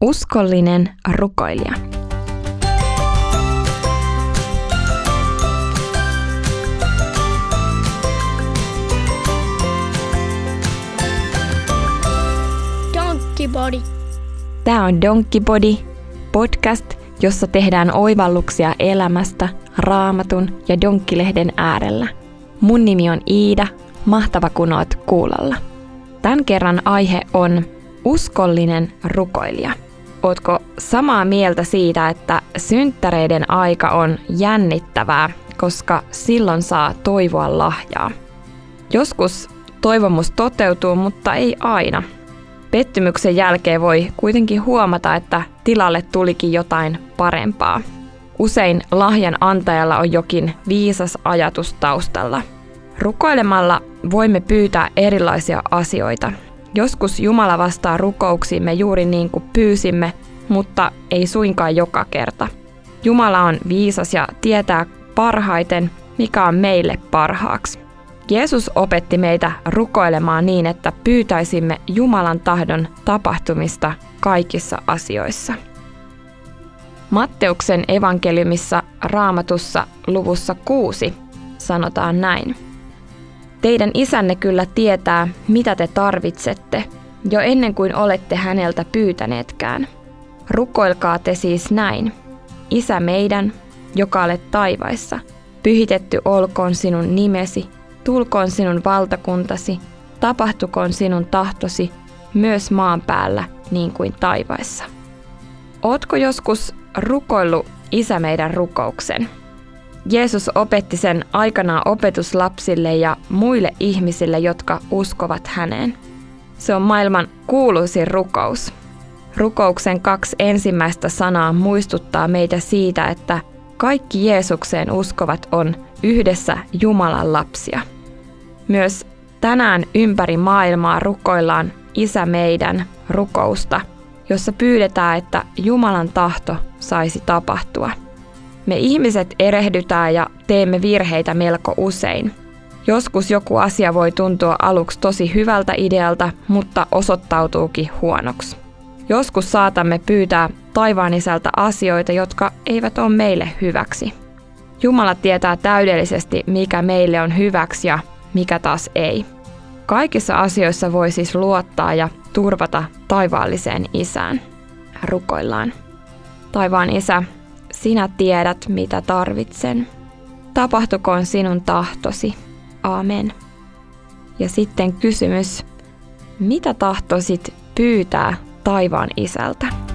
Uskollinen rukoilija. Donkey Body. Tämä on Donkey Body, podcast, jossa tehdään oivalluksia elämästä raamatun ja donkkilehden äärellä. Mun nimi on Iida, mahtava kun oot kuulolla. Tämän kerran aihe on uskollinen rukoilija. Ootko samaa mieltä siitä, että synttäreiden aika on jännittävää, koska silloin saa toivoa lahjaa? Joskus toivomus toteutuu, mutta ei aina. Pettymyksen jälkeen voi kuitenkin huomata, että tilalle tulikin jotain parempaa. Usein lahjan antajalla on jokin viisas ajatus taustalla. Rukoilemalla voimme pyytää erilaisia asioita, Joskus Jumala vastaa rukouksiimme juuri niin kuin pyysimme, mutta ei suinkaan joka kerta. Jumala on viisas ja tietää parhaiten, mikä on meille parhaaksi. Jeesus opetti meitä rukoilemaan niin, että pyytäisimme Jumalan tahdon tapahtumista kaikissa asioissa. Matteuksen evankeliumissa raamatussa luvussa 6 sanotaan näin. Teidän isänne kyllä tietää, mitä te tarvitsette, jo ennen kuin olette häneltä pyytäneetkään. Rukoilkaa te siis näin. Isä meidän, joka olet taivaissa, pyhitetty olkoon sinun nimesi, tulkoon sinun valtakuntasi, tapahtukoon sinun tahtosi, myös maan päällä niin kuin taivaissa. Ootko joskus rukoillut Isä meidän rukouksen? Jeesus opetti sen aikanaan opetuslapsille ja muille ihmisille, jotka uskovat häneen. Se on maailman kuuluisin rukous. Rukouksen kaksi ensimmäistä sanaa muistuttaa meitä siitä, että kaikki Jeesukseen uskovat on yhdessä Jumalan lapsia. Myös tänään ympäri maailmaa rukoillaan Isä meidän rukousta, jossa pyydetään, että Jumalan tahto saisi tapahtua – me ihmiset erehdytään ja teemme virheitä melko usein. Joskus joku asia voi tuntua aluksi tosi hyvältä idealta, mutta osoittautuukin huonoksi. Joskus saatamme pyytää taivaan isältä asioita, jotka eivät ole meille hyväksi. Jumala tietää täydellisesti, mikä meille on hyväksi ja mikä taas ei. Kaikissa asioissa voi siis luottaa ja turvata taivaalliseen isään. Rukoillaan. Taivaan isä, sinä tiedät, mitä tarvitsen. Tapahtukoon sinun tahtosi. Amen. Ja sitten kysymys, mitä tahtoisit pyytää taivaan isältä?